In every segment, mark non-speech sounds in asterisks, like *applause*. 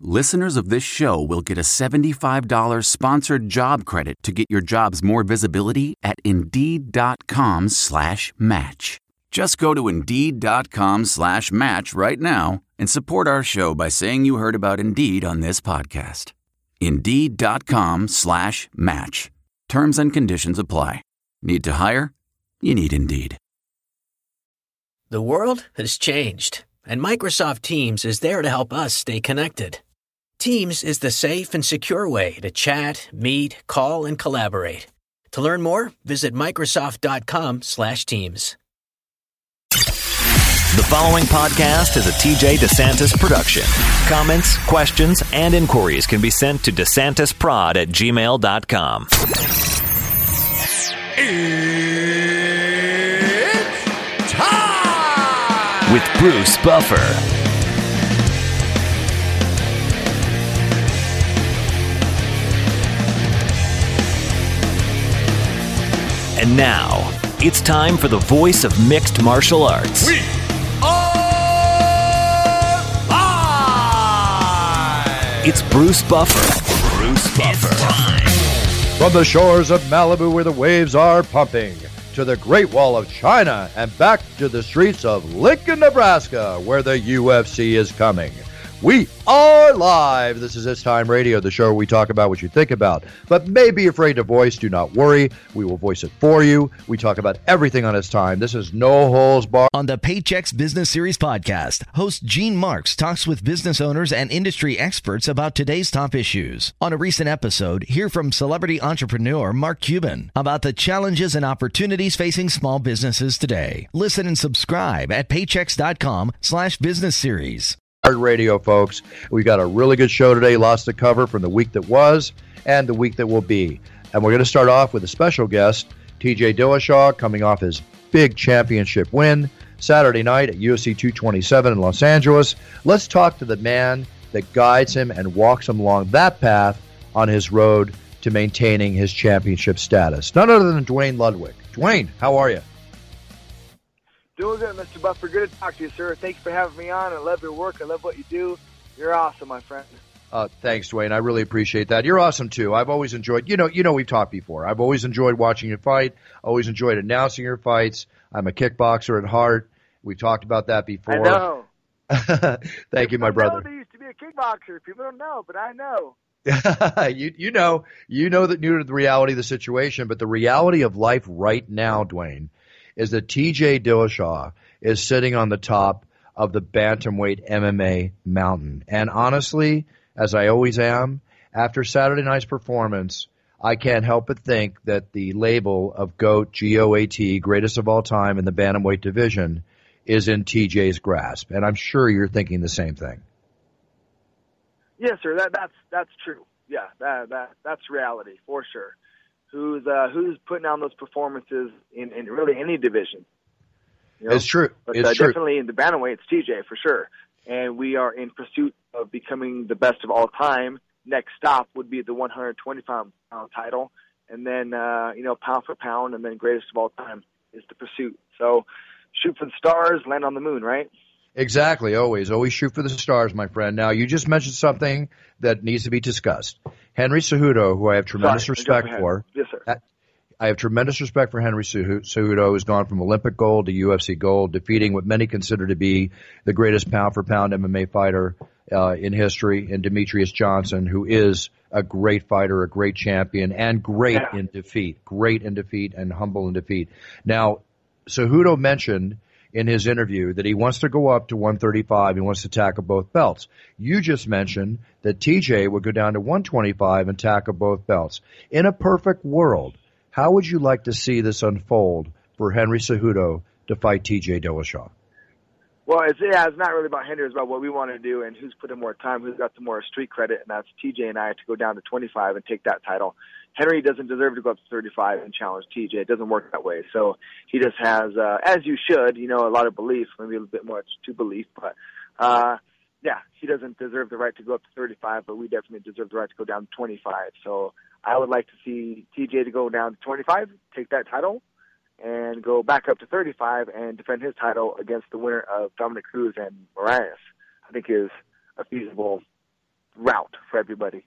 listeners of this show will get a $75 sponsored job credit to get your jobs more visibility at Indeed.com slash match. Just go to Indeed.com slash match right now and support our show by saying you heard about Indeed on this podcast. Indeed.com slash match. Terms and conditions apply. Need to hire? You need Indeed. The world has changed, and Microsoft Teams is there to help us stay connected. Teams is the safe and secure way to chat, meet, call, and collaborate. To learn more, visit Microsoft.com slash Teams. The following podcast is a TJ DeSantis production. Comments, questions, and inquiries can be sent to DeSantisProd at gmail.com. It's time! With Bruce Buffer. And now, it's time for the voice of mixed martial arts. We are live! It's Bruce Buffer. Bruce Buffer. From the shores of Malibu where the waves are pumping, to the Great Wall of China, and back to the streets of Lincoln, Nebraska, where the UFC is coming. We are live. This is It's Time Radio, the show where we talk about what you think about, but may be afraid to voice. Do not worry. We will voice it for you. We talk about everything on It's Time. This is No Holes Bar. On the Paychex Business Series podcast, host Gene Marks talks with business owners and industry experts about today's top issues. On a recent episode, hear from celebrity entrepreneur Mark Cuban about the challenges and opportunities facing small businesses today. Listen and subscribe at paychex.com slash business series. Hard Radio, folks. We've got a really good show today, lots to cover from the week that was and the week that will be. And we're going to start off with a special guest, TJ Dillashaw, coming off his big championship win Saturday night at UFC 227 in Los Angeles. Let's talk to the man that guides him and walks him along that path on his road to maintaining his championship status. None other than Duane Ludwig. Duane, how are you? Doing good, Mr. Buffer. Good to talk to you, sir. Thanks for having me on. I love your work. I love what you do. You're awesome, my friend. Uh, thanks, Duane. I really appreciate that. You're awesome too. I've always enjoyed. You know, you know, we've talked before. I've always enjoyed watching you fight. Always enjoyed announcing your fights. I'm a kickboxer at heart. We talked about that before. I know. *laughs* Thank you, my brother. There used to be a kickboxer. People don't know, but I know. *laughs* you you know you know that new to the reality of the situation, but the reality of life right now, Duane, is that T.J. Dillashaw is sitting on the top of the bantamweight MMA mountain, and honestly, as I always am, after Saturday night's performance, I can't help but think that the label of GOAT, G-O-A-T, greatest of all time in the bantamweight division, is in TJ's grasp, and I'm sure you're thinking the same thing. Yes, sir. That that's that's true. Yeah, that that that's reality for sure. Who's uh, who's putting on those performances in, in really any division? You know? It's true. But It's uh, true. definitely in the bantamweight, it's TJ for sure. And we are in pursuit of becoming the best of all time. Next stop would be the 125 pound title, and then uh, you know pound for pound, and then greatest of all time is the pursuit. So shoot for the stars, land on the moon, right? Exactly. Always, always shoot for the stars, my friend. Now, you just mentioned something that needs to be discussed. Henry Cejudo, who I have tremendous Sorry, respect for. Yes, sir. I have tremendous respect for Henry Ceju- Cejudo, who's gone from Olympic gold to UFC gold, defeating what many consider to be the greatest pound for pound MMA fighter uh, in history, and Demetrious Johnson, who is a great fighter, a great champion, and great Yeah. in defeat. Great in defeat and humble in defeat. Now, Cejudo mentioned in his interview that he wants to go up to 135. He wants to tackle both belts. You just mentioned that TJ would go down to 125 and tackle both belts. In a perfect world, how would you like to see this unfold for Henry Cejudo to fight TJ Dillashaw? Well, it's yeah, it's not really about Henry. It's about what we want to do and who's put in more time, who's got the more street credit, and that's TJ and I to go down to 25 and take that title. Henry doesn't deserve to go up to 35 and challenge TJ. It doesn't work that way. So he just has, uh, as you should, you know, a lot of belief, maybe a little bit much to belief, but, uh, yeah, he doesn't deserve the right to go up to 35, but we definitely deserve the right to go down to 25. So I would like to see TJ to go down to 25, take that title, and go back up to 35 and defend his title against the winner of Dominick Cruz and Moraes. I think is a feasible route for everybody.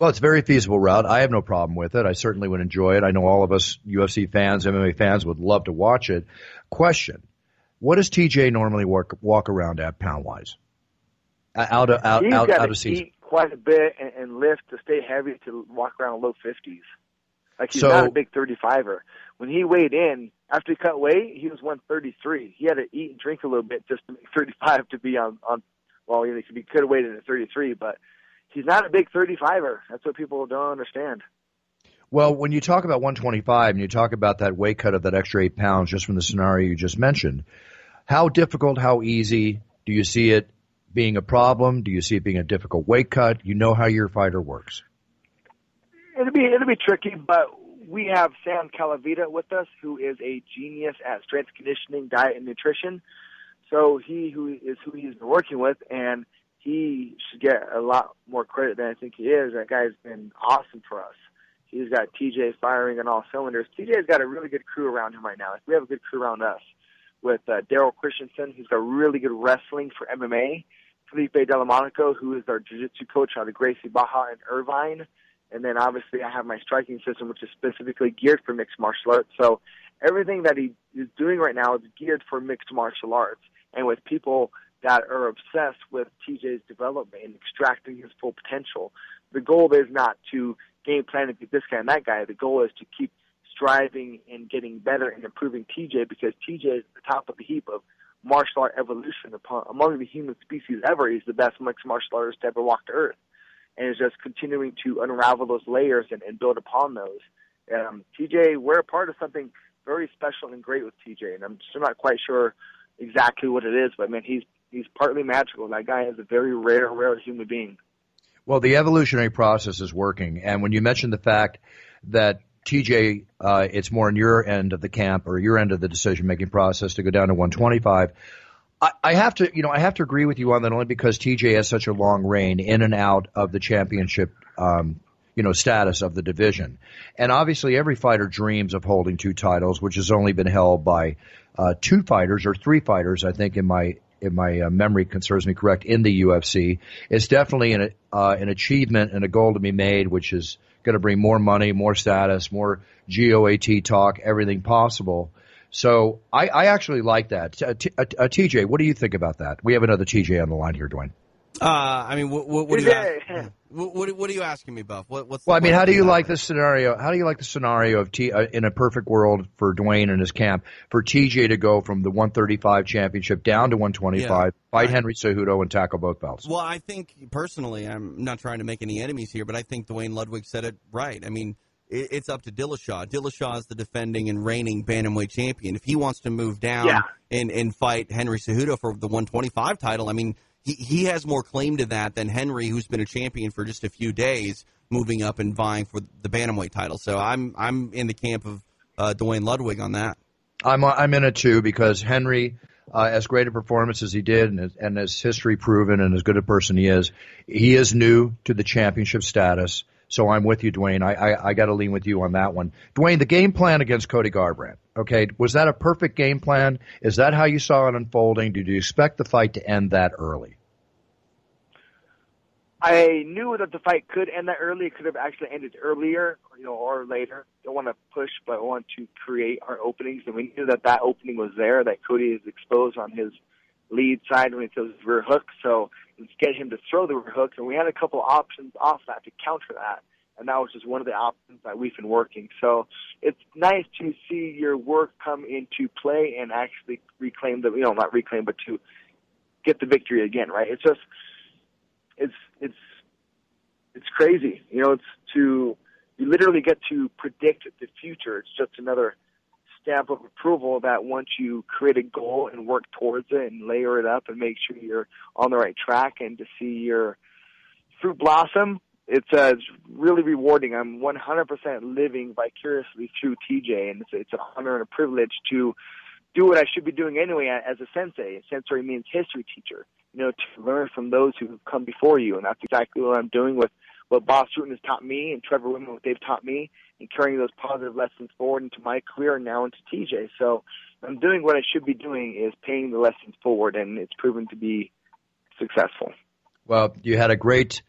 Well, it's a very feasible route. I have no problem with it. I certainly would enjoy it. I know all of us UFC fans, MMA fans would love to watch it. Question. What does TJ normally walk, walk around at pound wise? Out of, out, He's out, out of season. eat quite a bit and, and lift to stay heavy to walk around low 50s. Like he's So- not a big 35er. When he weighed in, after he cut weight, he was 133. He had to eat and drink a little bit just to make 35 to be on, on well, you know, he could have weighed in at 33, but he's not a big 35er. That's what people don't understand. Well, when you talk about 125 and you talk about that weight cut of that extra eight pounds just from the scenario you just mentioned, how difficult, how easy do you see it being a problem? Do you see it being a difficult weight cut? You know how your fighter works. It'll be it'll be tricky, but we have Sam Calavitta with us, who is a genius at strength conditioning, diet, and nutrition. So he who is who he's been working with, and he should get a lot more credit than I think he is. That guy's been awesome for us. He's got TJ firing on all cylinders. TJ's got a really good crew around him right now. We have a good crew around us with uh, Daryl Christensen, who's got really good wrestling for MMA. Felipe Delamonaco, who is our jiu-jitsu coach out of Gracie Barra and Irvine. And then obviously I have my striking system, which is specifically geared for mixed martial arts. So everything that he is doing right now is geared for mixed martial arts. And with people that are obsessed with TJ's development and extracting his full potential, the goal is not to game plan to be this guy and that guy. The goal is to keep striving and getting better and improving TJ because TJ is the top of the heap of martial art evolution upon, among the human species ever. He's the best mixed martial artist to ever walk to earth and is just continuing to unravel those layers and, and build upon those. Um, TJ, we're a part of something very special and great with TJ, and I'm still not quite sure exactly what it is, but man, he's he's partly magical. That guy is a very rare, rare human being. Well, the evolutionary process is working, and when you mentioned the fact that TJ, uh, it's more in your end of the camp or your end of the decision-making process to go down to 125. I, I have to, you know, I have to agree with you on that only because TJ has such a long reign in and out of the championship, um, you know, status of the division. And obviously every fighter dreams of holding two titles, which has only been held by, uh, two fighters or three fighters, I think in my, if my uh, memory serves me correct, in the UFC. It's definitely an, uh, an achievement and a goal to be made, which is going to bring more money, more status, more GOAT talk, everything possible. So I, I actually like that. Uh, T- uh, uh, TJ, what do you think about that? We have another TJ on the line here, Duane. Uh, I mean, what, what, what are you ask, what, what, what are you asking me, Buff? What, what's Well, I mean, how do you like this scenario? How do you like the scenario of T uh, in a perfect world for Duane and his camp for TJ to go from the 135 championship down to 125, Yeah. fight Right. Henry Cejudo and tackle both belts? Well, I think personally, I'm not trying to make any enemies here, but I think Duane Ludwig said it right. I mean, it, it's up to Dillashaw. Dillashaw is the defending and reigning bantamweight champion. If he wants to move down Yeah. and, and fight Henry Cejudo for the 125 title, I mean, he, he has more claim to that than Henry, who's been a champion for just a few days, moving up and vying for the bantamweight title. So I'm I'm in the camp of uh, Duane Ludwig on that. I'm I'm in it too because Henry, uh, as great a performance as he did, and and as history proven, and as good a person he is, he is new to the championship status. So I'm with you, Duane. I I, I got to lean with you on that one. Duane, the game plan against Cody Garbrandt. Okay, was that a perfect game plan? Is that how you saw it unfolding? Did you expect the fight to end that early? I knew that the fight could end that early. It could have actually ended earlier, you know, or later. Don't want to push, but I want to create our openings. And we knew that that opening was there. That Cody is exposed on his lead side when he throws his rear hook. So let's get him to throw the hook. And we had a couple options off that to counter that. And that was just one of the options that we've been working. So it's nice to see your work come into play and actually reclaim the, you know, not reclaim, but to get the victory again, right? It's just, it's it's it's crazy. You know, it's to you literally get to predict the future. It's just another stamp of approval that once you create a goal and work towards it and layer it up and make sure you're on the right track and to see your fruit blossom, it's uh, it's really rewarding. I'm 100% living vicariously through TJ, and it's it's an honor and a privilege to do what I should be doing anyway as a sensei. Sensei means history teacher. You know, to learn from those who have come before you, and that's exactly what I'm doing with what Bas Rutten has taught me and Trevor Wittman what they've taught me, and carrying those positive lessons forward into my career and now into TJ. So I'm doing what I should be doing is paying the lessons forward, and it's proven to be successful. Well, you had a great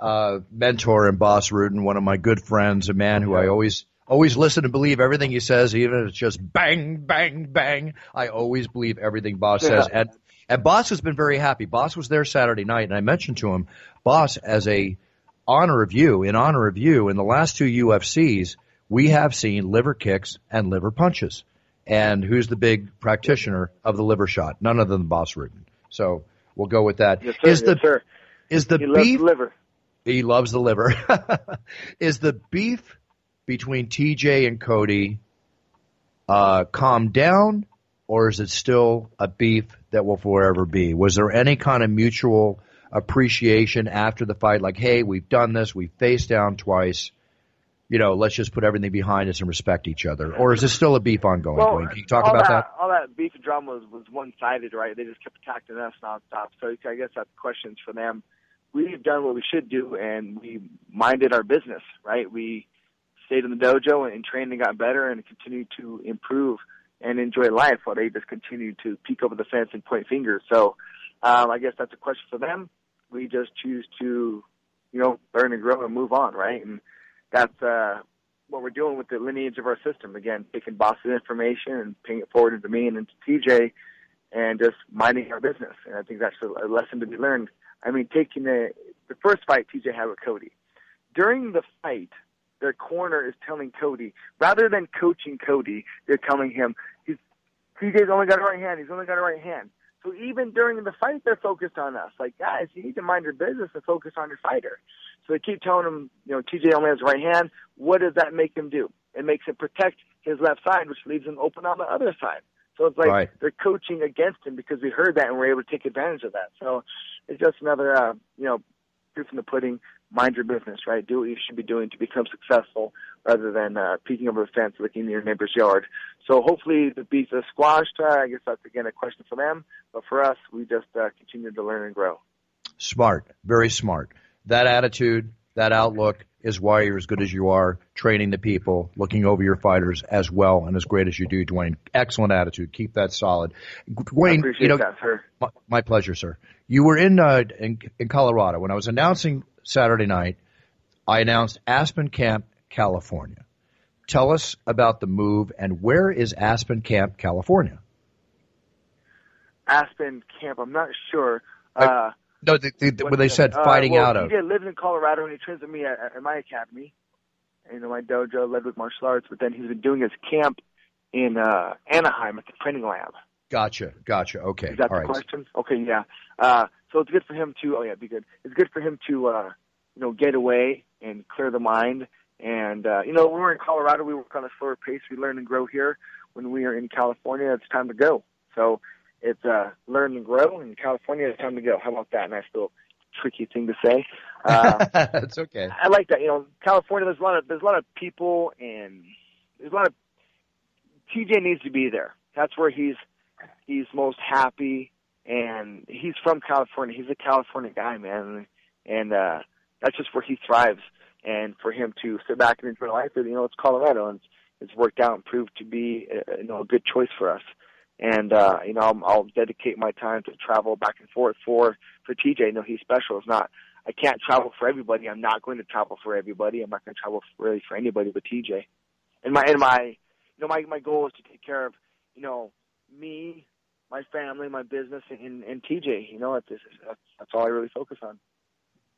uh, mentor in Bas Rutten, one of my good friends, a man who I always always listen and believe everything he says, even if it's just bang, bang, bang. I always believe everything Bas says. And and Bas has been very happy. Bas was there Saturday night, and I mentioned to him, Bas as a honor of you, in honor of you, in the last two UFCs, we have seen liver kicks and liver punches. And who's the big practitioner of the liver shot? None other than Bas Rutten. So we'll go with that. Yes, sir. Is the yes, sir. is the he beef the liver. he loves the liver. *laughs* is the beef between TJ and Cody uh, calmed down, or is it still a beef that will forever be? Was there any kind of mutual appreciation after the fight, like, hey, we've done this, we've faced down twice, you know, let's just put everything behind us and respect each other? Or is this still a beef ongoing, Well, Can you talk about that? All that beef and drama was, was one sided, right? They just kept attacking us nonstop. So I guess that question's for them. We've done what we should do, and we minded our business, right? We stayed in the dojo and trained and got better, and continued to improve and enjoy life while they just continued to peek over the fence and point fingers. So um, I guess that's a question for them. We just choose to, you know, learn and grow and move on, right? And that's uh, what we're doing with the lineage of our system. Again, taking Boston information and paying it forward into me and into TJ, and just minding our business. And I think that's a, a lesson to be learned. I mean, taking the the first fight TJ had with Cody. During the fight, their corner is telling Cody, rather than coaching Cody, they're telling him, he's, TJ's only got a right hand, he's only got a right hand. So even during the fight, they're focused on us. Like, guys, you need to mind your business and focus on your fighter. So they keep telling him, you know, TJ only has right hand. What does that make him do? It makes him protect his left side, which leaves him open on the other side. So it's like Right. they're coaching against him because we heard that and we're able to take advantage of that. So it's just another, uh, you know, proof in the pudding. Mind your business, right? Do what you should be doing to become successful rather than uh, peeking over the fence, looking in your neighbor's yard. So hopefully the beef is squashed. Uh, I guess that's again a question for them, but for us, we just uh, continue to learn and grow. Smart, very smart. That attitude, that outlook is why you're as good as you are, training the people, looking over your fighters as well and as great as you do, Duane. Excellent attitude. Keep that solid. I Duane, appreciate you know, that, sir. my, my pleasure, sir. You were in, uh, in in Colorado when I was announcing Saturday night. I announced Aspen Camp, California. Tell us about the move and where is Aspen Camp, California? Aspen Camp, I'm not sure. Uh, No, the, the, the, when they said Uh, fighting well, out of. TJ lives in Colorado and he trains with me at, at my academy, you know, my dojo, Ludwig Martial Arts. But then he's been doing his camp in uh, Anaheim at the training lab. Gotcha, gotcha. Okay, Is that all the right. question? Okay, yeah. Uh, so it's good for him to. Oh yeah, be good. It's good for him to, uh, you know, get away and clear the mind. And uh, you know, when we're in Colorado, we work on a slower pace. We learn and grow here. When we are in California, it's time to go. So it's uh, learn and grow. In California, it's time to go. How about that? Nice little tricky thing to say. Uh, *laughs* That's okay. I like that. You know, California. There's a lot of there's a lot of people and there's a lot of TJ needs to be there. That's where he's he's most happy, and he's from California. He's a California guy, man, and uh, that's just where he thrives. And for him to sit back and enjoy life, you know, it's Colorado, and it's worked out and proved to be uh, you know a good choice for us. And uh, you know, I'll, I'll dedicate my time to travel back and forth for for TJ. You know, he's special. It's not I can't travel for everybody. I'm not going to travel for everybody. I'm not going to travel for, really for anybody but TJ. And my and my you know my my goal is to take care of you know me, my family, my business, and and TJ. You know, that's, that's all I really focus on.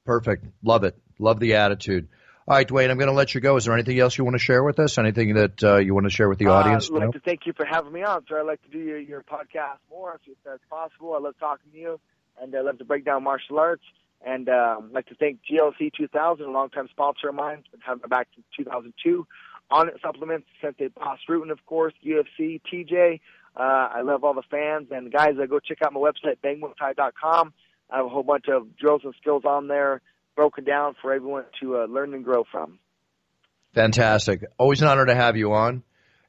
Perfect. Love it. Love the attitude. All right, Duane, I'm going to let you go. Is there anything else you want to share with us? Anything that uh, you want to share with the audience? Uh, I'd like to thank you for having me on, sir. I'd like to do your, your podcast more if that's possible. I love talking to you, and I love to break down martial arts. And um, I'd like to thank GLC 2000, a longtime sponsor of mine. Been having me back since 2002. Onnit supplements, Sensei Bas Rutten, of course, UFC, TJ. Uh, I love all the fans. And guys, uh, go check out my website, bangmuay.com. I have a whole bunch of drills and skills on there broken down for everyone to uh, learn and grow from. Fantastic. Always an honor to have you on.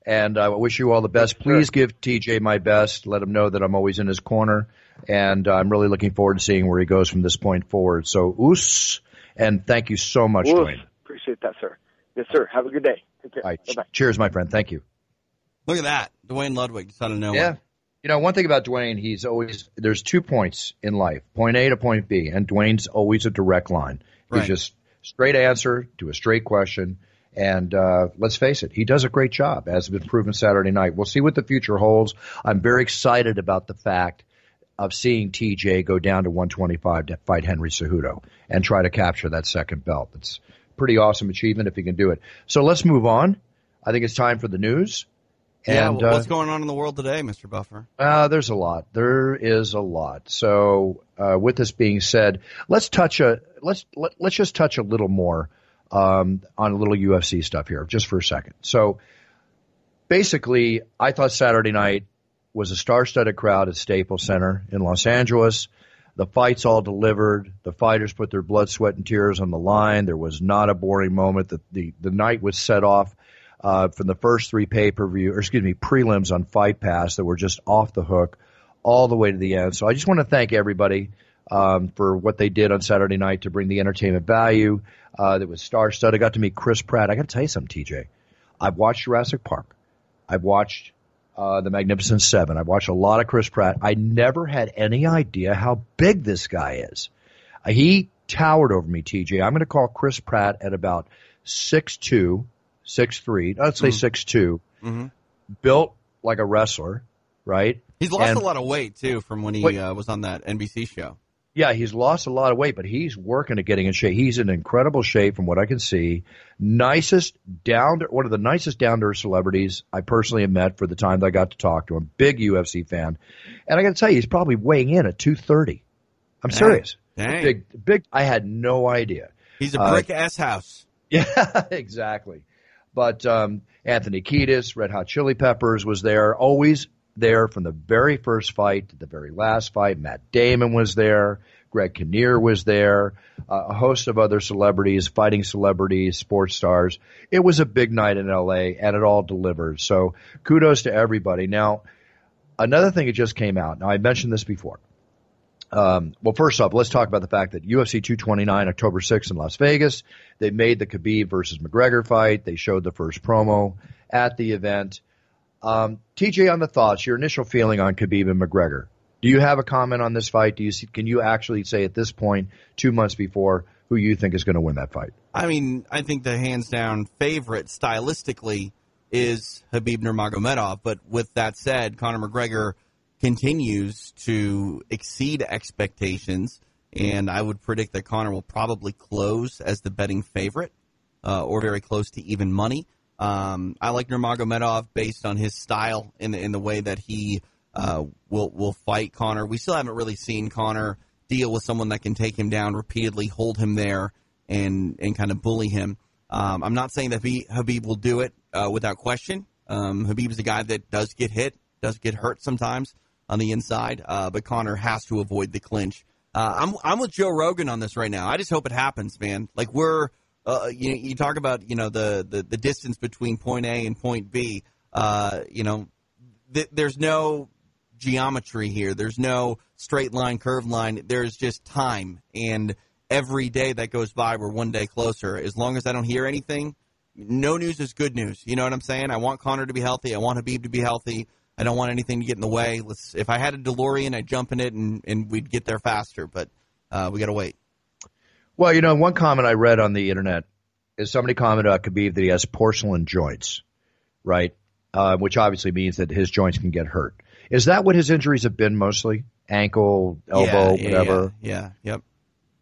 And I wish you all the best. Please give TJ my best. Let him know that I'm always in his corner. And I'm really looking forward to seeing where he goes from this point forward. So, oos. And thank you so much, Oof. Duane. Appreciate that, sir. Yes, sir. Have a good day. Take care. Right. Bye-bye. Cheers, my friend. Thank you. Look at that, Duane Ludwig just out of nowhere. Yeah. You know, one thing about Duane, he's always there's two points in life, point A to point B, and Duane's always a direct line. He's just straight answer to a straight question. And uh, let's face it, he does a great job, as has been proven Saturday night. We'll see what the future holds. I'm very excited about the fact of seeing TJ go down to 125 to fight Henry Cejudo and try to capture that second belt. It's a pretty awesome achievement if he can do it. So let's move on. I think it's time for the news. Yeah, And, uh, what's going on in the world today, Mr. Buffer? uh, there's a lot. There is a lot. So, uh, with this being said, let's touch a let's let, let's just touch a little more um, on a little UFC stuff here, just for a second. So, basically, I thought Saturday night was a star-studded crowd at Staples Center in Los Angeles. The fights all delivered. The fighters put their blood, sweat, and tears on the line. There was not a boring moment. The the, the night was set off uh, from the first three pay per view, or excuse me, prelims on Fight Pass that were just off the hook all the way to the end. So I just want to thank everybody um, for what they did on Saturday night to bring the entertainment value. Uh, that was star studded. I got to meet Chris Pratt. I got to tell you something, TJ. I've watched Jurassic Park. I've watched uh, The Magnificent Seven. I've watched a lot of Chris Pratt. I never had any idea how big this guy is. Uh, he towered over me, TJ. I'm going to call Chris Pratt at about six two, six three. Let's say six two. Mhm. Built like a wrestler, right? He's lost And- a lot of weight too from when he Wait. uh, was on that NBC show. Yeah, he's lost a lot of weight, but he's working at getting in shape. He's in incredible shape from what I can see. Nicest down to one of the nicest down to earth celebrities I personally have met for the time that I got to talk to him. Big UFC fan. And I gotta tell you, he's probably weighing in at two thirty. I'm Dang. serious. Dang. Big big I had no idea. He's a Uh, brick ass house. *laughs* Yeah, exactly. But um, Anthony Kiedis, Red Hot Chili Peppers was there, always there from the very first fight to the very last fight. Matt Damon was there. Greg Kinnear was there. Uh, a host of other celebrities, fighting celebrities, sports stars. It was a big night in LA, and it all delivered. So kudos to everybody. Now, another thing that just came out. Now I mentioned this before. Um, well, first off, let's talk about the fact that UFC 229, October 6th in Las Vegas, they made the Khabib versus McGregor fight. They showed the first promo at the event. Um, TJ, on the thoughts, your initial feeling on Khabib and McGregor. Do you have a comment on this fight? Do you see, can you actually say at this point, two months before, who you think is going to win that fight? I mean, I think the hands down favorite stylistically is Habib Nurmagomedov. But with that said, Conor McGregor continues to exceed expectations, and I would predict that Conor will probably close as the betting favorite uh, or very close to even money. Um, I like Nurmagomedov based on his style in the in the way that he uh, will will fight Conor. We still haven't really seen Conor deal with someone that can take him down repeatedly, hold him there, and and kind of bully him. Um, I'm not saying that Habib, Habib will do it uh, without question. Um, Habib is a guy that does get hit, does get hurt sometimes on the inside, uh, but Conor has to avoid the clinch. Uh, I'm I'm with Joe Rogan on this right now. I just hope it happens, man. Like we're uh, you, you talk about you know the, the the distance between point A and point B. Uh, you know, th- there's no geometry here. There's no straight line, curved line. There's just time, and every day that goes by, we're one day closer. As long as I don't hear anything, no news is good news. You know what I'm saying? I want Conor to be healthy. I want Habib to be healthy. I don't want anything to get in the way. Let's. If I had a DeLorean, I'd jump in it and, and we'd get there faster. But uh, we got to wait. Well, you know, one comment I read on the internet is somebody commented about Khabib that he has porcelain joints, right? Uh, which obviously means that his joints can get hurt. Is that what his injuries have been mostly? Ankle, elbow, Yeah, yeah, whatever. Yeah, yeah, yep.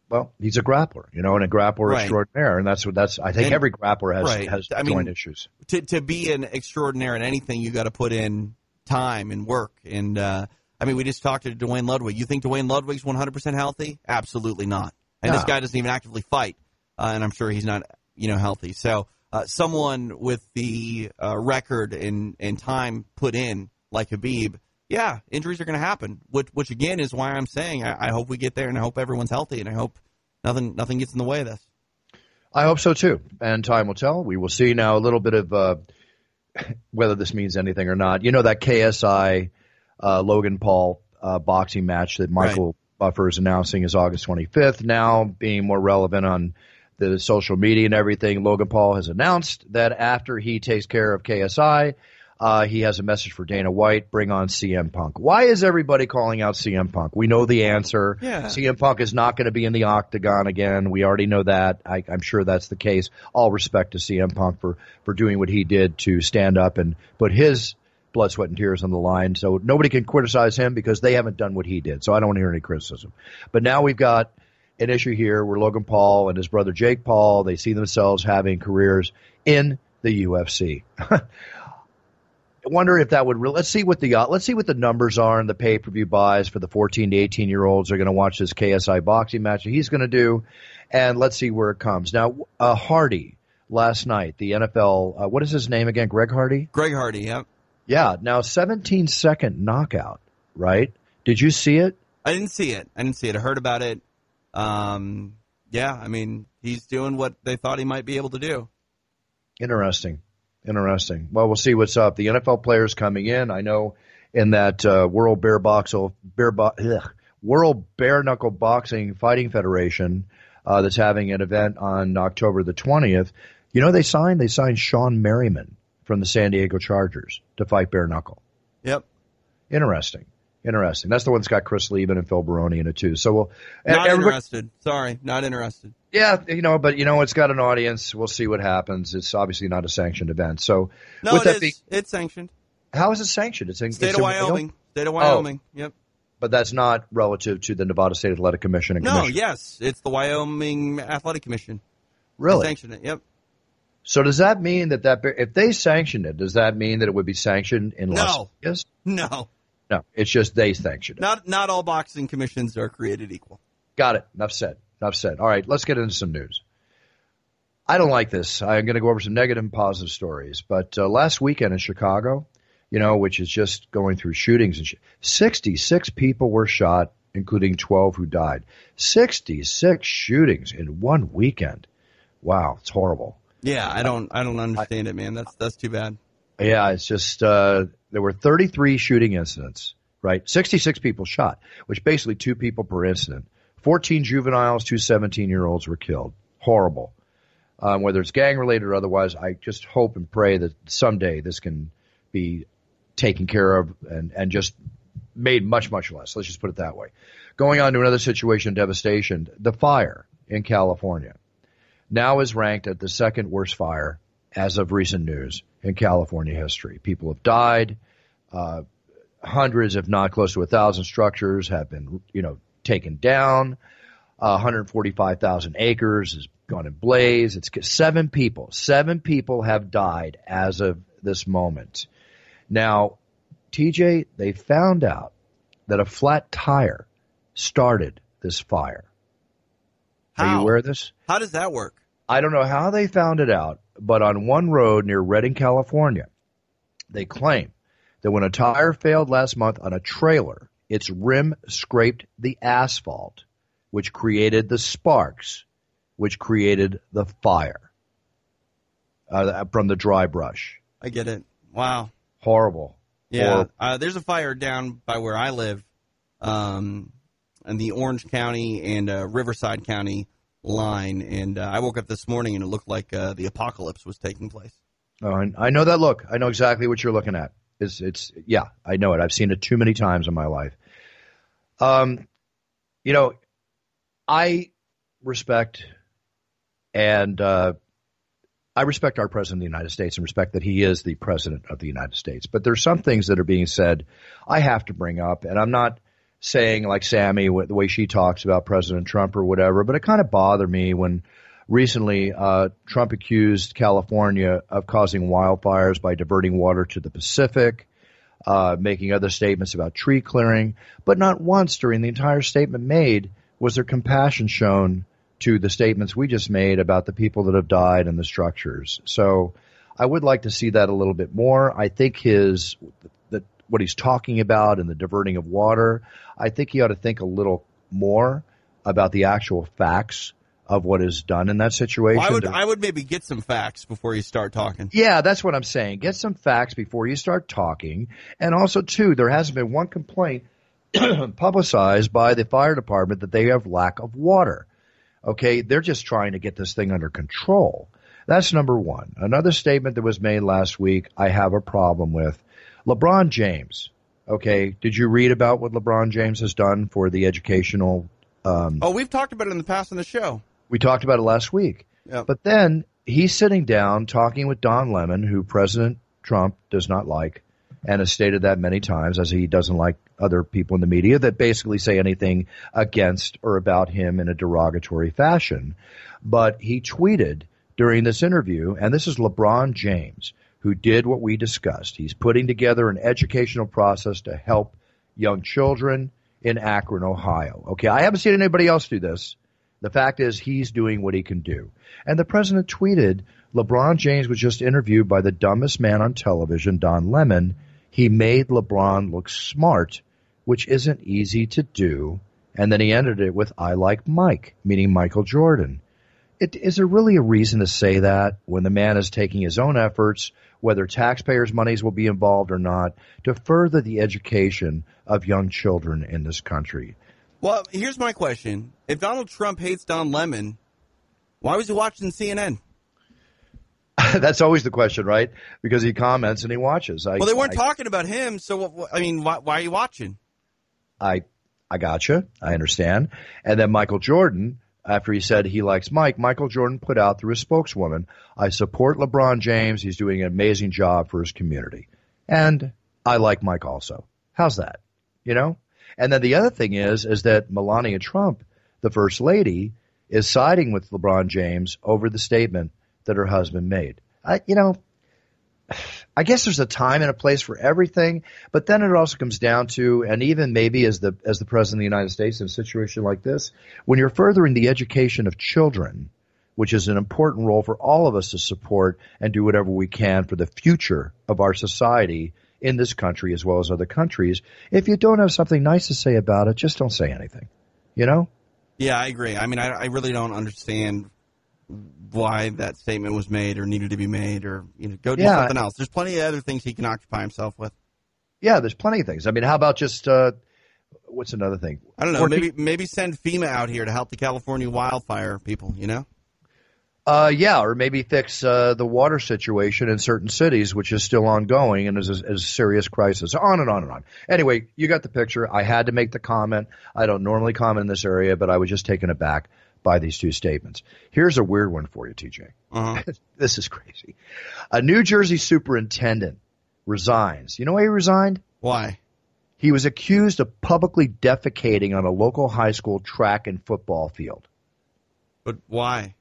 Well, he's a grappler, you know, and a grappler Right. extraordinaire, and that's what that's. I think And- every grappler has right. has I mean, joint issues. to to be an extraordinaire in anything, you got to put in time and work. And uh, I mean, we just talked to Duane Ludwig. You think Duane Ludwig's 100% healthy? Absolutely not. And this guy doesn't even actively fight, uh, and I'm sure he's not, you know, healthy. So uh, someone with the uh, record and and time put in, like Habib, yeah, injuries are going to happen. Which which again is why I'm saying I, I hope we get there, and I hope everyone's healthy, and I hope nothing nothing gets in the way of this. I hope so too, and time will tell. We will see now a little bit of uh, *laughs* whether this means anything or not. You know that KSI uh, Logan Paul uh, boxing match that Michael right. Buffer is announcing is August 25th. Now being more relevant on the social media and everything, Logan Paul has announced that after he takes care of KSI, uh, he has a message for Dana White: bring on CM Punk. Why is everybody calling out CM Punk? We know the answer. Yeah. CM Punk is not going to be in the octagon again. We already know that. I, I'm sure that's the case. All respect to CM Punk for for doing what he did to stand up and put his blood, sweat, and tears on the line. So nobody can criticize him because they haven't done what he did. So I don't want to hear any criticism. But now we've got an issue here where Logan Paul and his brother Jake Paul they see themselves having careers in the UFC. *laughs* I wonder if that would. Re- let's see what the uh, let's see what the numbers are in the pay per view buys for the 14 to 18 year olds are going to watch this KSI boxing match that he's going to do, and let's see where it comes. Now, uh, Hardy last night, the NFL. Uh, what is his name again? Greg Hardy. Greg Hardy. Yep. Yeah. Now, 17 second knockout. Right? Did you see it? I didn't see it. I didn't see it. I heard about it. Um, yeah. I mean, he's doing what they thought he might be able to do. Interesting. Interesting. Well, we'll see what's up. The NFL players coming in. I know in that uh, World Bare Box Bear Bo- ugh, World Bare Knuckle Boxing Fighting Federation uh, that's having an event on October the twentieth. You know they signed they signed Shawne Merriman from the San Diego Chargers to fight bare knuckle. Yep. Interesting. Interesting. That's the one that's got Chris Leben and Phil Baroni in it too. So we'll not interested. Sorry, not interested. Yeah, you know, but you know, it's got an audience. We'll see what happens. It's obviously not a sanctioned event. So no, it is. Be, it's sanctioned. How is it sanctioned? It's in state it's of Wyoming. State of oh. Wyoming. Oh. Yep. But that's not relative to the Nevada State Athletic Commission. And no, commission. yes, it's the Wyoming Athletic Commission. Really? sanctioned it. Yep. So does that mean that that if they sanctioned it, does that mean that it would be sanctioned in Las no. Vegas? No. No, it's just they sanctioned it. Not not all boxing commissions are created equal. Got it. Enough said. Enough said. All right, let's get into some news. I don't like this. I'm going to go over some negative and positive stories. But uh, last weekend in Chicago, you know, which is just going through shootings and sh- 66 people were shot, including 12 who died. 66 shootings in one weekend. Wow, it's horrible. Yeah, I don't, I don't understand I, it, man. That's that's too bad. Yeah, it's just uh, there were 33 shooting incidents, right? 66 people shot, which basically two people per incident. 14 juveniles, two 17 year olds were killed. Horrible. Um, whether it's gang related or otherwise, I just hope and pray that someday this can be taken care of and, and just made much, much less. Let's just put it that way. Going on to another situation, of devastation. The fire in California now is ranked at the second worst fire as of recent news in California history. People have died. Uh, hundreds, if not close to a thousand structures have been, you know, taken down. Uh, 145,000 acres has gone in blaze. It's seven people. Seven people have died as of this moment. Now, TJ, they found out that a flat tire started this fire. How? Are you aware of this? How does that work? I don't know how they found it out, but on one road near Redding, California, they claim that when a tire failed last month on a trailer, its rim scraped the asphalt, which created the sparks, which created the fire uh, from the dry brush. I get it. Wow. Horrible. Yeah. Horrible. Uh, there's a fire down by where I live, um, in the Orange County and uh, Riverside County line, and uh, I woke up this morning and it looked like uh, the apocalypse was taking place. Oh, I, I know that look. I know exactly what you're looking at. It's, it's, yeah, I know it. I've seen it too many times in my life. Um, you know, I respect and uh, I respect our president of the United States and respect that he is the president of the United States. But there's some things that are being said I have to bring up, and I'm not saying like Sammy the way she talks about President Trump or whatever, but it kind of bothered me when recently uh, Trump accused California of causing wildfires by diverting water to the Pacific, uh, making other statements about tree clearing, but not once during the entire statement made was there compassion shown to the statements we just made about the people that have died and the structures. So I would like to see that a little bit more. I think his what he's talking about and the diverting of water, I think he ought to think a little more about the actual facts of what is done in that situation. Well, I would I would maybe get some facts before you start talking. Yeah, that's what I'm saying. Get some facts before you start talking. And also, too, there hasn't been one complaint *clears throat* publicized by the fire department that they have lack of water. Okay, they're just trying to get this thing under control. That's number one. Another statement that was made last week, I have a problem with. LeBron James. Okay, did you read about what LeBron James has done for the educational? Um, oh, we've talked about it in the past on the show. We talked about it last week. Yep. But then he's sitting down talking with Don Lemon, who President Trump does not like, and has stated that many times, as he doesn't like other people in the media that basically say anything against or about him in a derogatory fashion. But he tweeted during this interview, and this is LeBron James, who did what we discussed. He's putting together an educational process to help young children in Akron, Ohio. Okay, I haven't seen anybody else do this. The fact is, he's doing what he can do. And the president tweeted LeBron James was just interviewed by the dumbest man on television, Don Lemon. He made LeBron look smart, which isn't easy to do. And then he ended it with, I like Mike, meaning Michael Jordan. It, is there really a reason to say that when the man is taking his own efforts, whether taxpayers' monies will be involved or not, to further the education of young children in this country? Well, here's my question. If Donald Trump hates Don Lemon, why was he watching CNN? *laughs* That's always the question, right? Because he comments and he watches. I, well, they weren't I, talking about him, so what, I mean, why, why, are you watching? I, I gotcha. I understand. And then Michael Jordan, after he said he likes Mike, Michael Jordan put out through his spokeswoman, "I support LeBron James. He's doing an amazing job for his community, and I like Mike also. How's that? You know." And then the other thing is, is that Melania Trump, the first lady, is siding with LeBron James over the statement that her husband made. I, you know, I guess there's a time and a place for everything, but then it also comes down to, and even maybe as the as the president of the United States in a situation like this, when you're furthering the education of children, which is an important role for all of us to support and do whatever we can for the future of our society in this country as well as other countries. If you don't have something nice to say about it, just don't say anything. You know? Yeah, I agree. I mean, I, I really don't understand why that statement was made or needed to be made or you know go do yeah. something else. There's plenty of other things he can occupy himself with. Yeah, there's plenty of things. I mean, how about just uh, what's another thing? I don't know. maybe maybe send FEMA out here to help the California wildfire people. You know. Uh, yeah, or maybe fix uh, the water situation in certain cities, which is still ongoing and is a, is a, serious crisis. On and on and on. Anyway, you got the picture. I had to make the comment. I don't normally comment in this area, but I was just taken aback by these two statements. Here's a weird one for you, TJ. Uh-huh. *laughs* this is crazy. A New Jersey superintendent resigns. You know why he resigned? Why? He was accused of publicly defecating on a local high school track and football field. But why?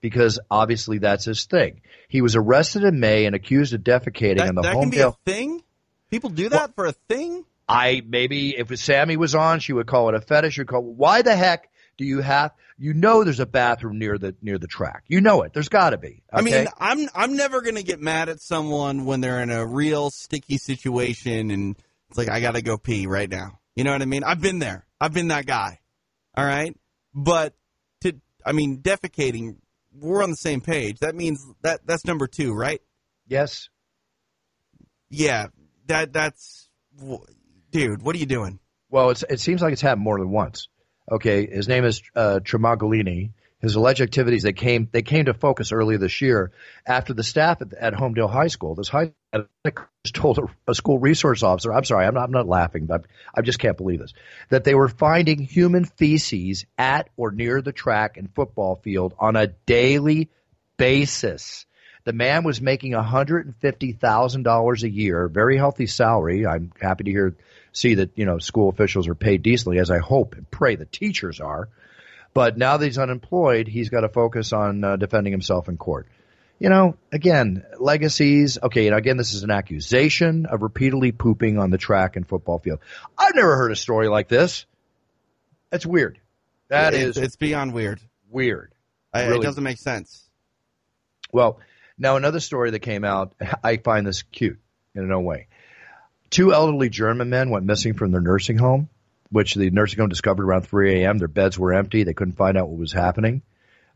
because obviously that's his thing. He was arrested in May and accused of defecating that, on the that Holmdel. Can be a thing? People do that well, for a thing? I maybe if Sammy was on, she would call it a fetish. You'd call why the heck do you have? You know, there's a bathroom near the near the track. You know it. There's got to be. Okay? I mean, I'm I'm never gonna get mad at someone when they're in a real sticky situation and it's like I gotta go pee right now. You know what I mean? I've been there. I've been that guy. All right, but to I mean, defecating we're on the same page. That means that that's number two, right? Yes. Yeah, that that's dude. What are you doing? Well, it's, it seems like it's happened more than once. Okay, his name is uh, Tramaglini. His alleged activities they came they came to focus earlier this year after the staff at, at Holmdel High School. This high *laughs* told a, a, school resource officer, I'm sorry, I'm not, I'm not laughing, but I just can't believe this, that they were finding human feces at or near the track and football field on a daily basis. The man was making $150,000 a year, very healthy salary. I'm happy to hear, see that, you know, school officials are paid decently, as I hope and pray the teachers are. But now that he's unemployed, he's got to focus on uh, defending himself in court you know, again, legacies. Okay, and again, this is an accusation of repeatedly pooping on the track and football field. I've never heard a story like this. That's weird. That it's, it's beyond weird. Weird. I, really. It doesn't make sense. Well, now another story that came out, *laughs* I find this cute in no way. Two elderly German men went missing from their nursing home. which the nursing home discovered around 3 a.m. Their beds were empty. They couldn't find out what was happening.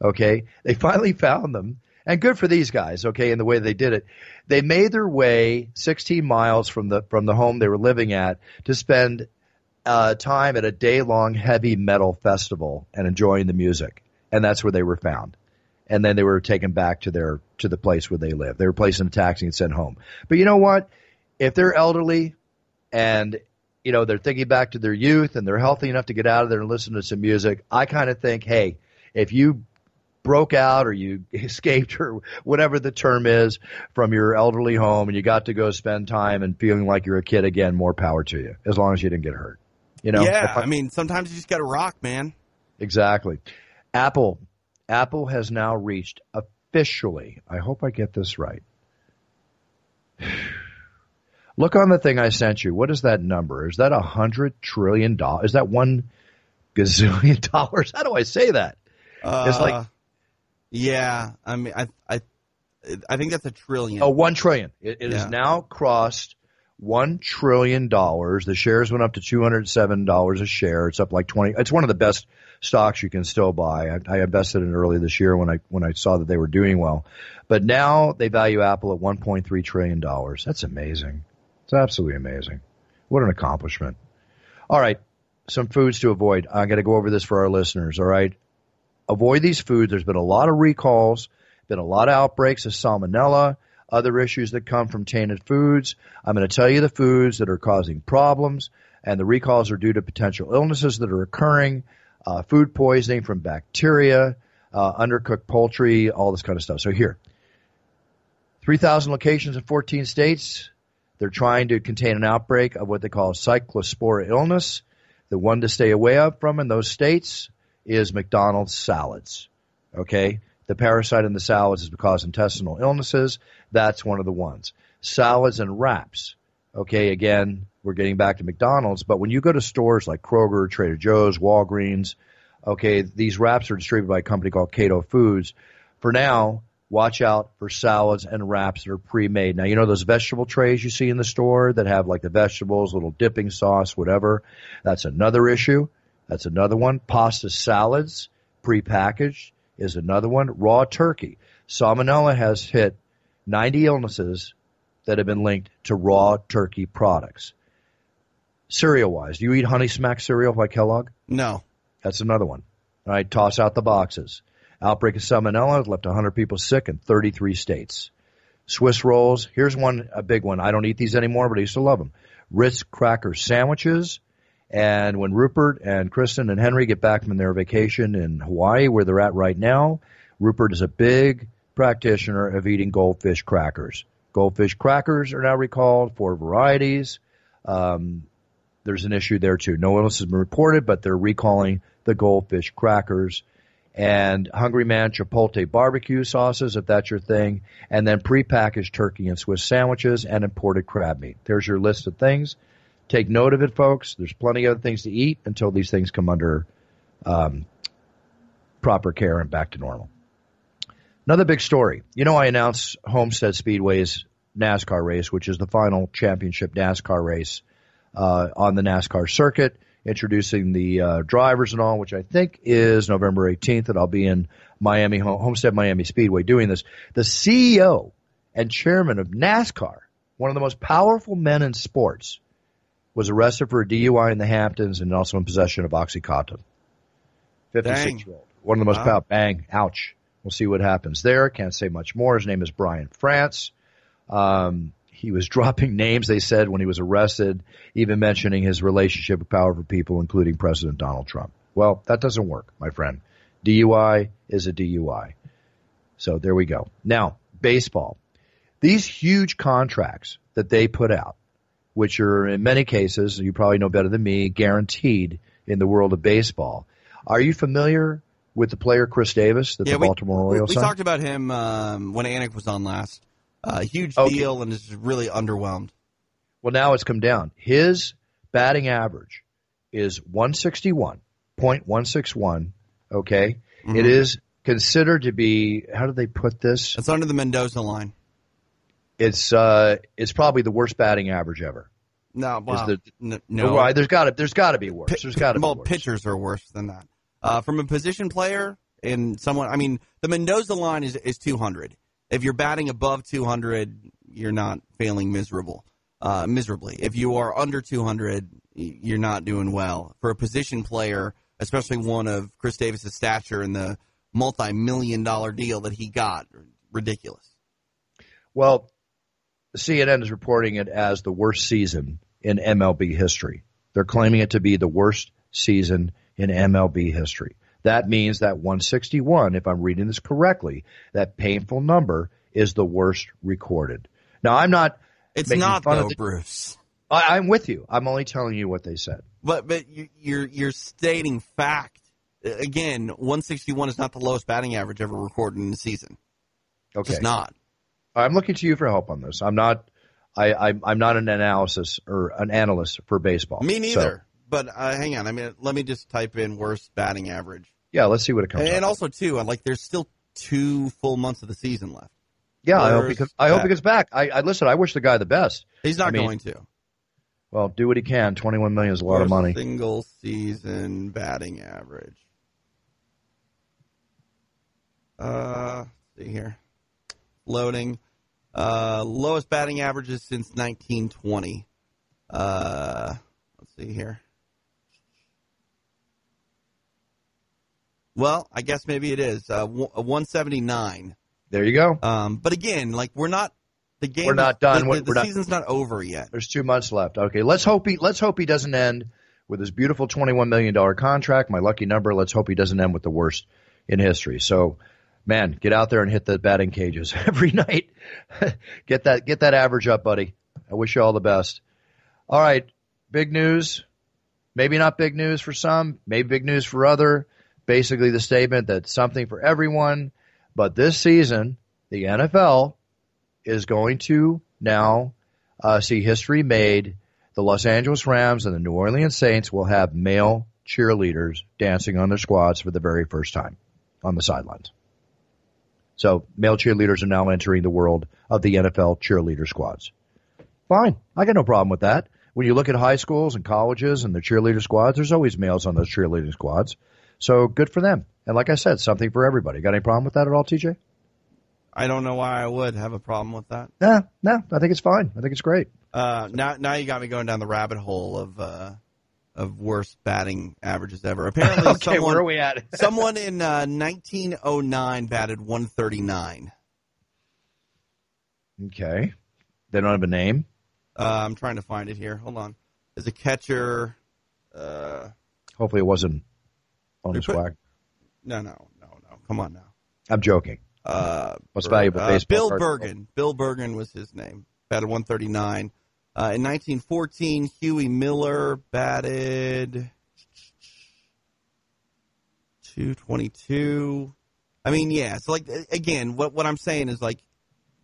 Okay. They *laughs* finally found them. And good for these guys, okay, in the way they did it. They made their way 16 miles from the from the home they were living at to spend uh, time at a day long heavy metal festival and enjoying the music. And that's where they were found. And then they were taken back to their to the place where they live. They were placed in a taxi and sent home. But you know what? If they're elderly and you know they're thinking back to their youth and they're healthy enough to get out of there and listen to some music, I kind of think, hey, if you broke out or you *laughs* escaped or whatever the term is from your elderly home and you got to go spend time and feeling like you're a kid again, more power to you, as long as you didn't get hurt. You know? Yeah, I, I mean, sometimes you just got to rock, man. Exactly. Apple, Apple has now reached officially. I hope I get this right. *sighs* Look on the thing I sent you. What is that number? Is that a hundred trillion dollars? Is that one gazillion *laughs* dollars? How do I say that? Uh, it's like, yeah. I mean, I, I, I think that's a trillion. Oh, one trillion. It, it yeah. has now crossed one trillion dollars. The shares went up to two hundred seven dollars a share. It's up like twenty. It's one of the best stocks you can still buy. I, I invested in it early this year when I when I saw that they were doing well, but now they value Apple at one point three trillion dollars. That's amazing. It's absolutely amazing. What an accomplishment. All right, some foods to avoid. I got to go over this for our listeners. All right, avoid these foods. There's been a lot of recalls, been a lot of outbreaks of salmonella other issues that come from tainted foods. I'm going to tell you the foods that are causing problems, and the recalls are due to potential illnesses that are occurring, uh, food poisoning from bacteria, uh, undercooked poultry, all this kind of stuff. So here, 3,000 locations in 14 states. They're trying to contain an outbreak of what they call cyclospora illness. The one to stay away from in those states is McDonald's salads. Okay? The parasite in the salads is because intestinal illnesses. That's one of the ones. Salads and wraps. Okay, again, we're getting back to McDonald's, but when you go to stores like Kroger, Trader Joe's, Walgreens, okay, these wraps are distributed by a company called Caito Foods. For now, watch out for salads and wraps that are pre-made. Now, you know those vegetable trays you see in the store that have like the vegetables, little dipping sauce, whatever. That's another issue. That's another one. Pasta salads, pre-packaged is another one. Raw turkey. Salmonella has hit 90 illnesses that have been linked to raw turkey products. Cereal wise, do you eat Honey Smack cereal by Kellogg? No. That's another one. All right, toss out the boxes. Outbreak of salmonella left 100 people sick in 33 states. Swiss rolls. Here's one, a big one. I don't eat these anymore, but I used to love them. Ritz cracker sandwiches. And when Rupert and Kristen and Henry get back from their vacation in Hawaii, where they're at right now, Rupert is a big practitioner of eating goldfish crackers. Goldfish crackers are now recalled for varieties. Um, there's an issue there too. No illness has been reported, but they're recalling the goldfish crackers and Hungry Man Chipotle barbecue sauces, if that's your thing, and then prepackaged turkey and Swiss sandwiches and imported crab meat. There's your list of things. Take note of it, folks. There's plenty of other things to eat until these things come under um, proper care and back to normal. Another big story. You know, I announced Homestead Speedway's NASCAR race, which is the final championship NASCAR race uh, on the NASCAR circuit, introducing the uh, drivers and all, which I think is November 18th, and I'll be in Miami, Homestead Miami Speedway doing this. The CEO and chairman of NASCAR, one of the most powerful men in sports, was arrested for a DUI in the Hamptons and also in possession of Oxycontin. 56 year old. One of the most wow. powerful. Bang. Ouch. We'll see what happens there. Can't say much more. His name is Brian France. Um, he was *laughs* dropping names, they said, when he was arrested, even mentioning his relationship with powerful people, including President Donald Trump. Well, that doesn't work, my friend. DUI is a DUI. So there we go. Now, baseball. These huge contracts that they put out, which are in many cases, you probably know better than me, guaranteed in the world of baseball. Are you familiar with the player Chris Davis that yeah, the we, Baltimore Orioles we, we talked about him um, when Anik was on last. Uh, huge okay. deal and is really underwhelmed. Well, now it's come down. His batting average is 161.161. Okay. Mm-hmm. It is considered to be, how do they put this? It's under the Mendoza line. It's uh, it's probably the worst batting average ever. No, well, the, no. Why? There's got to there's got to be worse. P- there's got to well, be worse. pitchers are worse than that. Uh, from a position player and someone, I mean, the Mendoza line is is 200. If you're batting above 200, you're not failing miserable, uh, miserably. If you are under 200, you're not doing well. For a position player, especially one of Chris Davis's stature and the multi-million dollar deal that he got, ridiculous. Well, CNN is reporting it as the worst season in MLB history. They're claiming it to be the worst season in MLB history. That means that 161, if I'm reading this correctly, that painful number is the worst recorded. Now, I'm not. It's not fun though, of the, Bruce. I, I'm with you. I'm only telling you what they said. But but you- you're you're stating fact. Again, 161 is not the lowest batting average ever recorded in the season. Okay. It's not. I'm looking to you for help on this. I'm not. I, I'm, I'm not an analysis or an analyst for baseball. Me So, neither. but uh, hang on. I mean, let me just type in worst batting average. yeah, let's see what it comes. And, also too, like there's still two full months of the season left. yeah, I hope he comes. I hope he gets back. I, I listen. I wish the guy the best. He's not I mean, going to. Well, do what he can. Twenty-one million is a lot of money. Single season batting average. Uh, let's see here. Loading. Uh, lowest batting averages since 1920. Uh, let's see here. Well, I guess maybe it is uh, 179. There you go. Um, but again, like we're not the game. We're not done. The, the, the we're not- season's not over yet. There's two months left. Okay, let's hope he let's hope he doesn't end with his beautiful twenty-one million dollar contract. My lucky number. Let's hope he doesn't end with the worst in history. So, man, get out there and hit the batting cages *laughs* every night. get that get that average up, buddy. I wish you all the best. All right, big news. Maybe not big news for some. Maybe big news for other. Basically, the statement that something for everyone. But this season, the NFL is going to now uh, see history made. The Los Angeles Rams and the New Orleans Saints will have male cheerleaders dancing on their squads for the very first time on the sidelines. So male cheerleaders are now entering the world of the NFL cheerleader squads. Fine. I got no problem with that. When you look at high schools and colleges and the cheerleader squads, there's always males on those cheerleading squads. So good for them. And like I said, something for everybody. Got any problem with that at all, TJ? I don't know why I would have a problem with that. Nah, no, I think it's fine. I think it's great. Uh, now, now you got me going down the rabbit hole of uh, of worst batting averages ever. *laughs* Apparently, Okay, someone, where are we at? *laughs* someone in uh, 1909 batted 139. Okay. They don't have a name. Uh, I'm trying to find it here. Hold on. As a catcher, uh, Hopefully it wasn't on We the swag. no, no, no, no. Come on now. I'm joking. Uh, Most valuable uh, baseball Bill card. Bergen. Bill Bergen was his name. Batted 139. Uh, in 1914, Huey Miller batted 222. I mean, yeah. So, like, again, what what I'm saying is like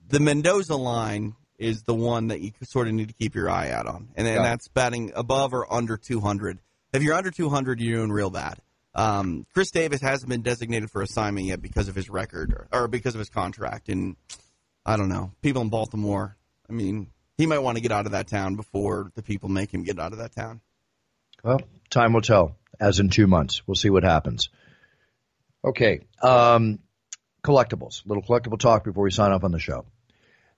the Mendoza line is the one that you sort of need to keep your eye out on, and, and that's batting above or under 200. If you're under 200, you're doing real bad. Um, Chris Davis hasn't been designated for assignment yet because of his record or, or because of his contract, and I don't know. People in Baltimore, I mean, he might want to get out of that town before the people make him get out of that town. Well, time will tell. As in two months, we'll see what happens. Okay. Um, collectibles. Little collectible talk before we sign off on the show.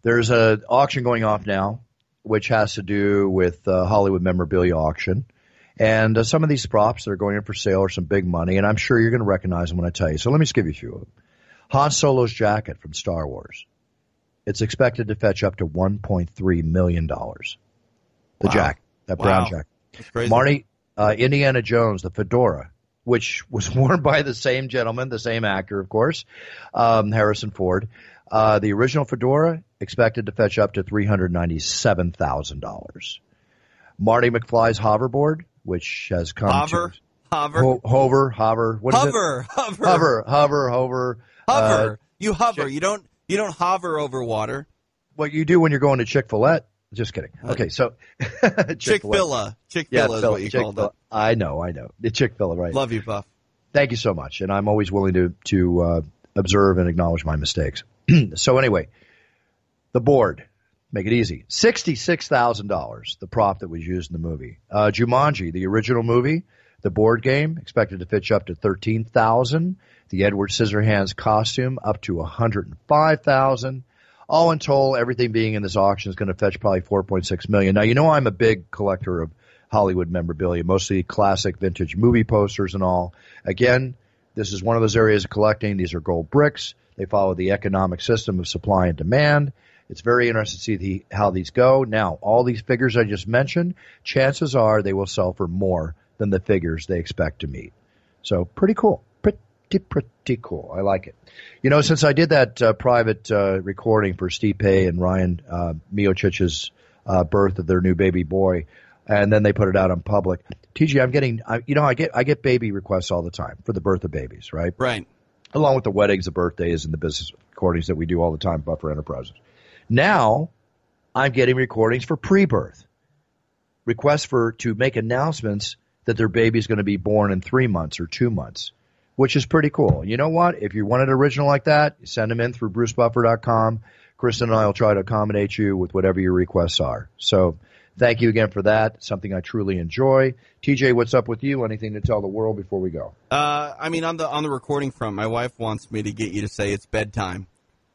There's a auction going off now, which has to do with uh, Hollywood memorabilia auction. And uh, some of these props that are going in for sale are some big money, and I'm sure you're going to recognize them when I tell you. So let me just give you a few of them. Han Solo's jacket from Star Wars. It's expected to fetch up to 1.3 million dollars. The Wow. jacket, that brown Wow. jacket. Marty, uh, Indiana Jones, the fedora, which was *laughs* worn by the same gentleman, the same actor, of course, um, Harrison Ford. Uh, the original fedora expected to fetch up to three hundred ninety-seven thousand dollars. Marty McFly's hoverboard, which has come hover, to hover, Ho- hover, hover, what is hover, hover, it? Hover, hover, hover, hover. Uh, you hover. Chick- you don't. You don't hover over water. what you do when you're going to Chick Fil A? Just kidding. Okay, so *laughs* Chick Fil A. Chick Fil A is what you called Chick-fil-A. it. I know, I know. The Chick Fil A, right? Love you, Buff. Thank you so much, and I'm always willing to to uh, observe and acknowledge my mistakes. *clears throat* so anyway, the board, Make it easy. $66,000, the prop that was used in the movie. Uh, Jumanji, the original movie, the board game, expected to fetch up to 13000 The Edward Scissorhands costume, up to 105000 All in total, everything being in this auction is going to fetch probably 4.6 million. Now, you know I'm a big collector of Hollywood memorabilia, mostly classic vintage movie posters and all. Again, this is one of those areas of collecting. These are gold bricks. They follow the economic system of supply and demand. It's very interesting to see the, how these go. Now, all these figures I just mentioned, chances are they will sell for more than the figures they expect to meet. So pretty cool. Cool. I like it. You know, since I did that uh, private uh, recording for Stipe and Ryan uh, Miocic's uh, birth of their new baby boy, and then they put it out on public. TJ, I'm getting, I, you know, I get I get baby requests all the time for the birth of babies, right? Right. Along with the weddings, the birthdays, and the business recordings that we do all the time, Buffer Enterprises. Now, I'm getting recordings for pre-birth, requests for to make announcements that their baby is going to be born in three months or two months, which is pretty cool. You know what? If you want an original like that, send them in through BruceBuffer.com. Kristen and I will try to accommodate you with whatever your requests are. So thank you again for that. Something I truly enjoy. TJ, what's up with you? Anything to tell the world before we go? Uh, I mean, on the on the recording front, my wife wants me to get you to say it's bedtime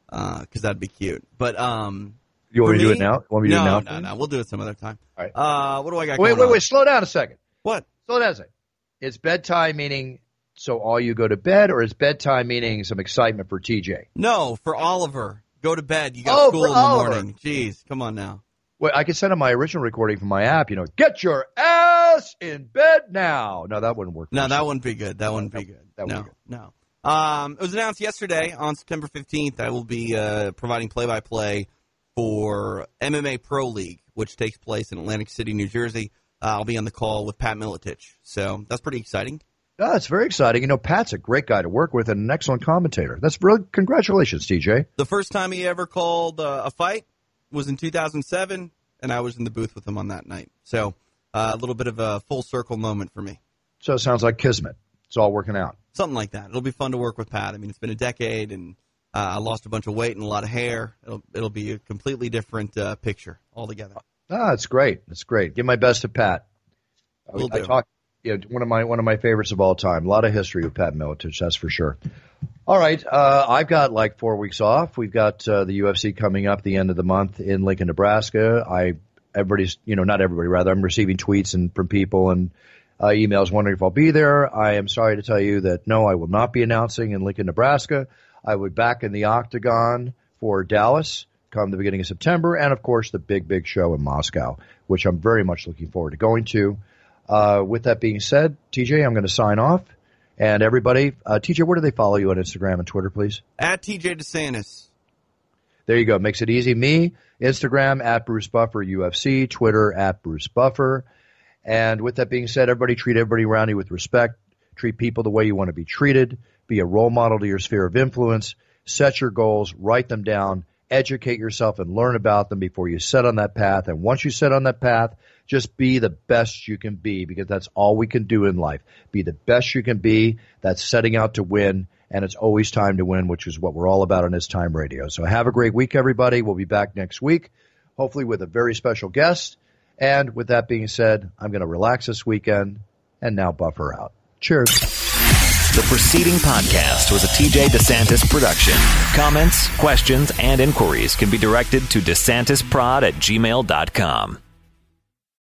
because uh, that'd be cute. But um, you want me to do it now? Want me to no, do it now? No, no, we'll do it some other time. All right. Uh, what do I got? Wait, wait, on? wait. Slow down a second. What? Slow down a second. It's bedtime meaning so all you go to bed, or is bedtime meaning some excitement for TJ? No, for Oliver. Go to bed. You got Oh, school in the Oliver. morning. Jeez, come on now. Well, I could send him my original recording from my app. You know, get your ass in bed now. No, that wouldn't work. No, that wouldn't be good. That wouldn't be good. that no, wouldn't no. Um, it was announced yesterday on September 15th. I will be uh, providing play-by-play for MMA Pro League, which takes place in Atlantic City, New Jersey. Uh, I'll be on the call with Pat Miletich, so that's pretty exciting. Oh, it's very exciting. You know, Pat's a great guy to work with and an excellent commentator. That's really congratulations, TJ. The first time he ever called uh, a fight was in 2007, and I was in the booth with him on that night. So uh, a little bit of a full circle moment for me. So it sounds like kismet. It's all working out. Something like that. It'll be fun to work with Pat. I mean, it's been a decade, and uh, I lost a bunch of weight and a lot of hair. It'll it'll be a completely different uh, picture altogether. Ah, it's great. It's great. Give my best to Pat. I- I talk, know, one of my one of my favorites of all time. A lot of history with Pat Miletich, that's for sure. All right, uh, I've got like four weeks off. We've got uh, the UFC coming up the end of the month in Lincoln, Nebraska. I everybody's, you know, not everybody, rather, I'm receiving tweets and from people and uh, emails wondering if I'll be there. I am sorry to tell you that no, I will not be announcing in Lincoln, Nebraska. I be back in the Octagon for Dallas come the beginning of September, and of course the big, big show in Moscow, which I'm very much looking forward to going to. Uh, with that being said, TJ, I'm going to sign off. And everybody, uh, TJ, where do they follow you on Instagram and Twitter, please? At TJ DeSantis. There you go. Makes it easy. Me, Instagram at Bruce Buffer, UFC, Twitter at Bruce Buffer. And with that being said, everybody treat everybody around you with respect. Treat people the way you want to be treated. Be a role model to your sphere of influence. Set your goals, write them down, educate yourself and learn about them before you set on that path. And once you set on that path, just be the best you can be because that's all we can do in life. Be the best you can be. That's setting out to win. And it's always time to win, which is what we're all about on this time radio. So have a great week, everybody. We'll be back next week, hopefully with a very special guest. And with that being said, I'm going to relax this weekend and now buffer out. Cheers. The preceding podcast was a TJ DeSantis production. Comments, questions, and inquiries can be directed to DeSantisProd at gmail.com.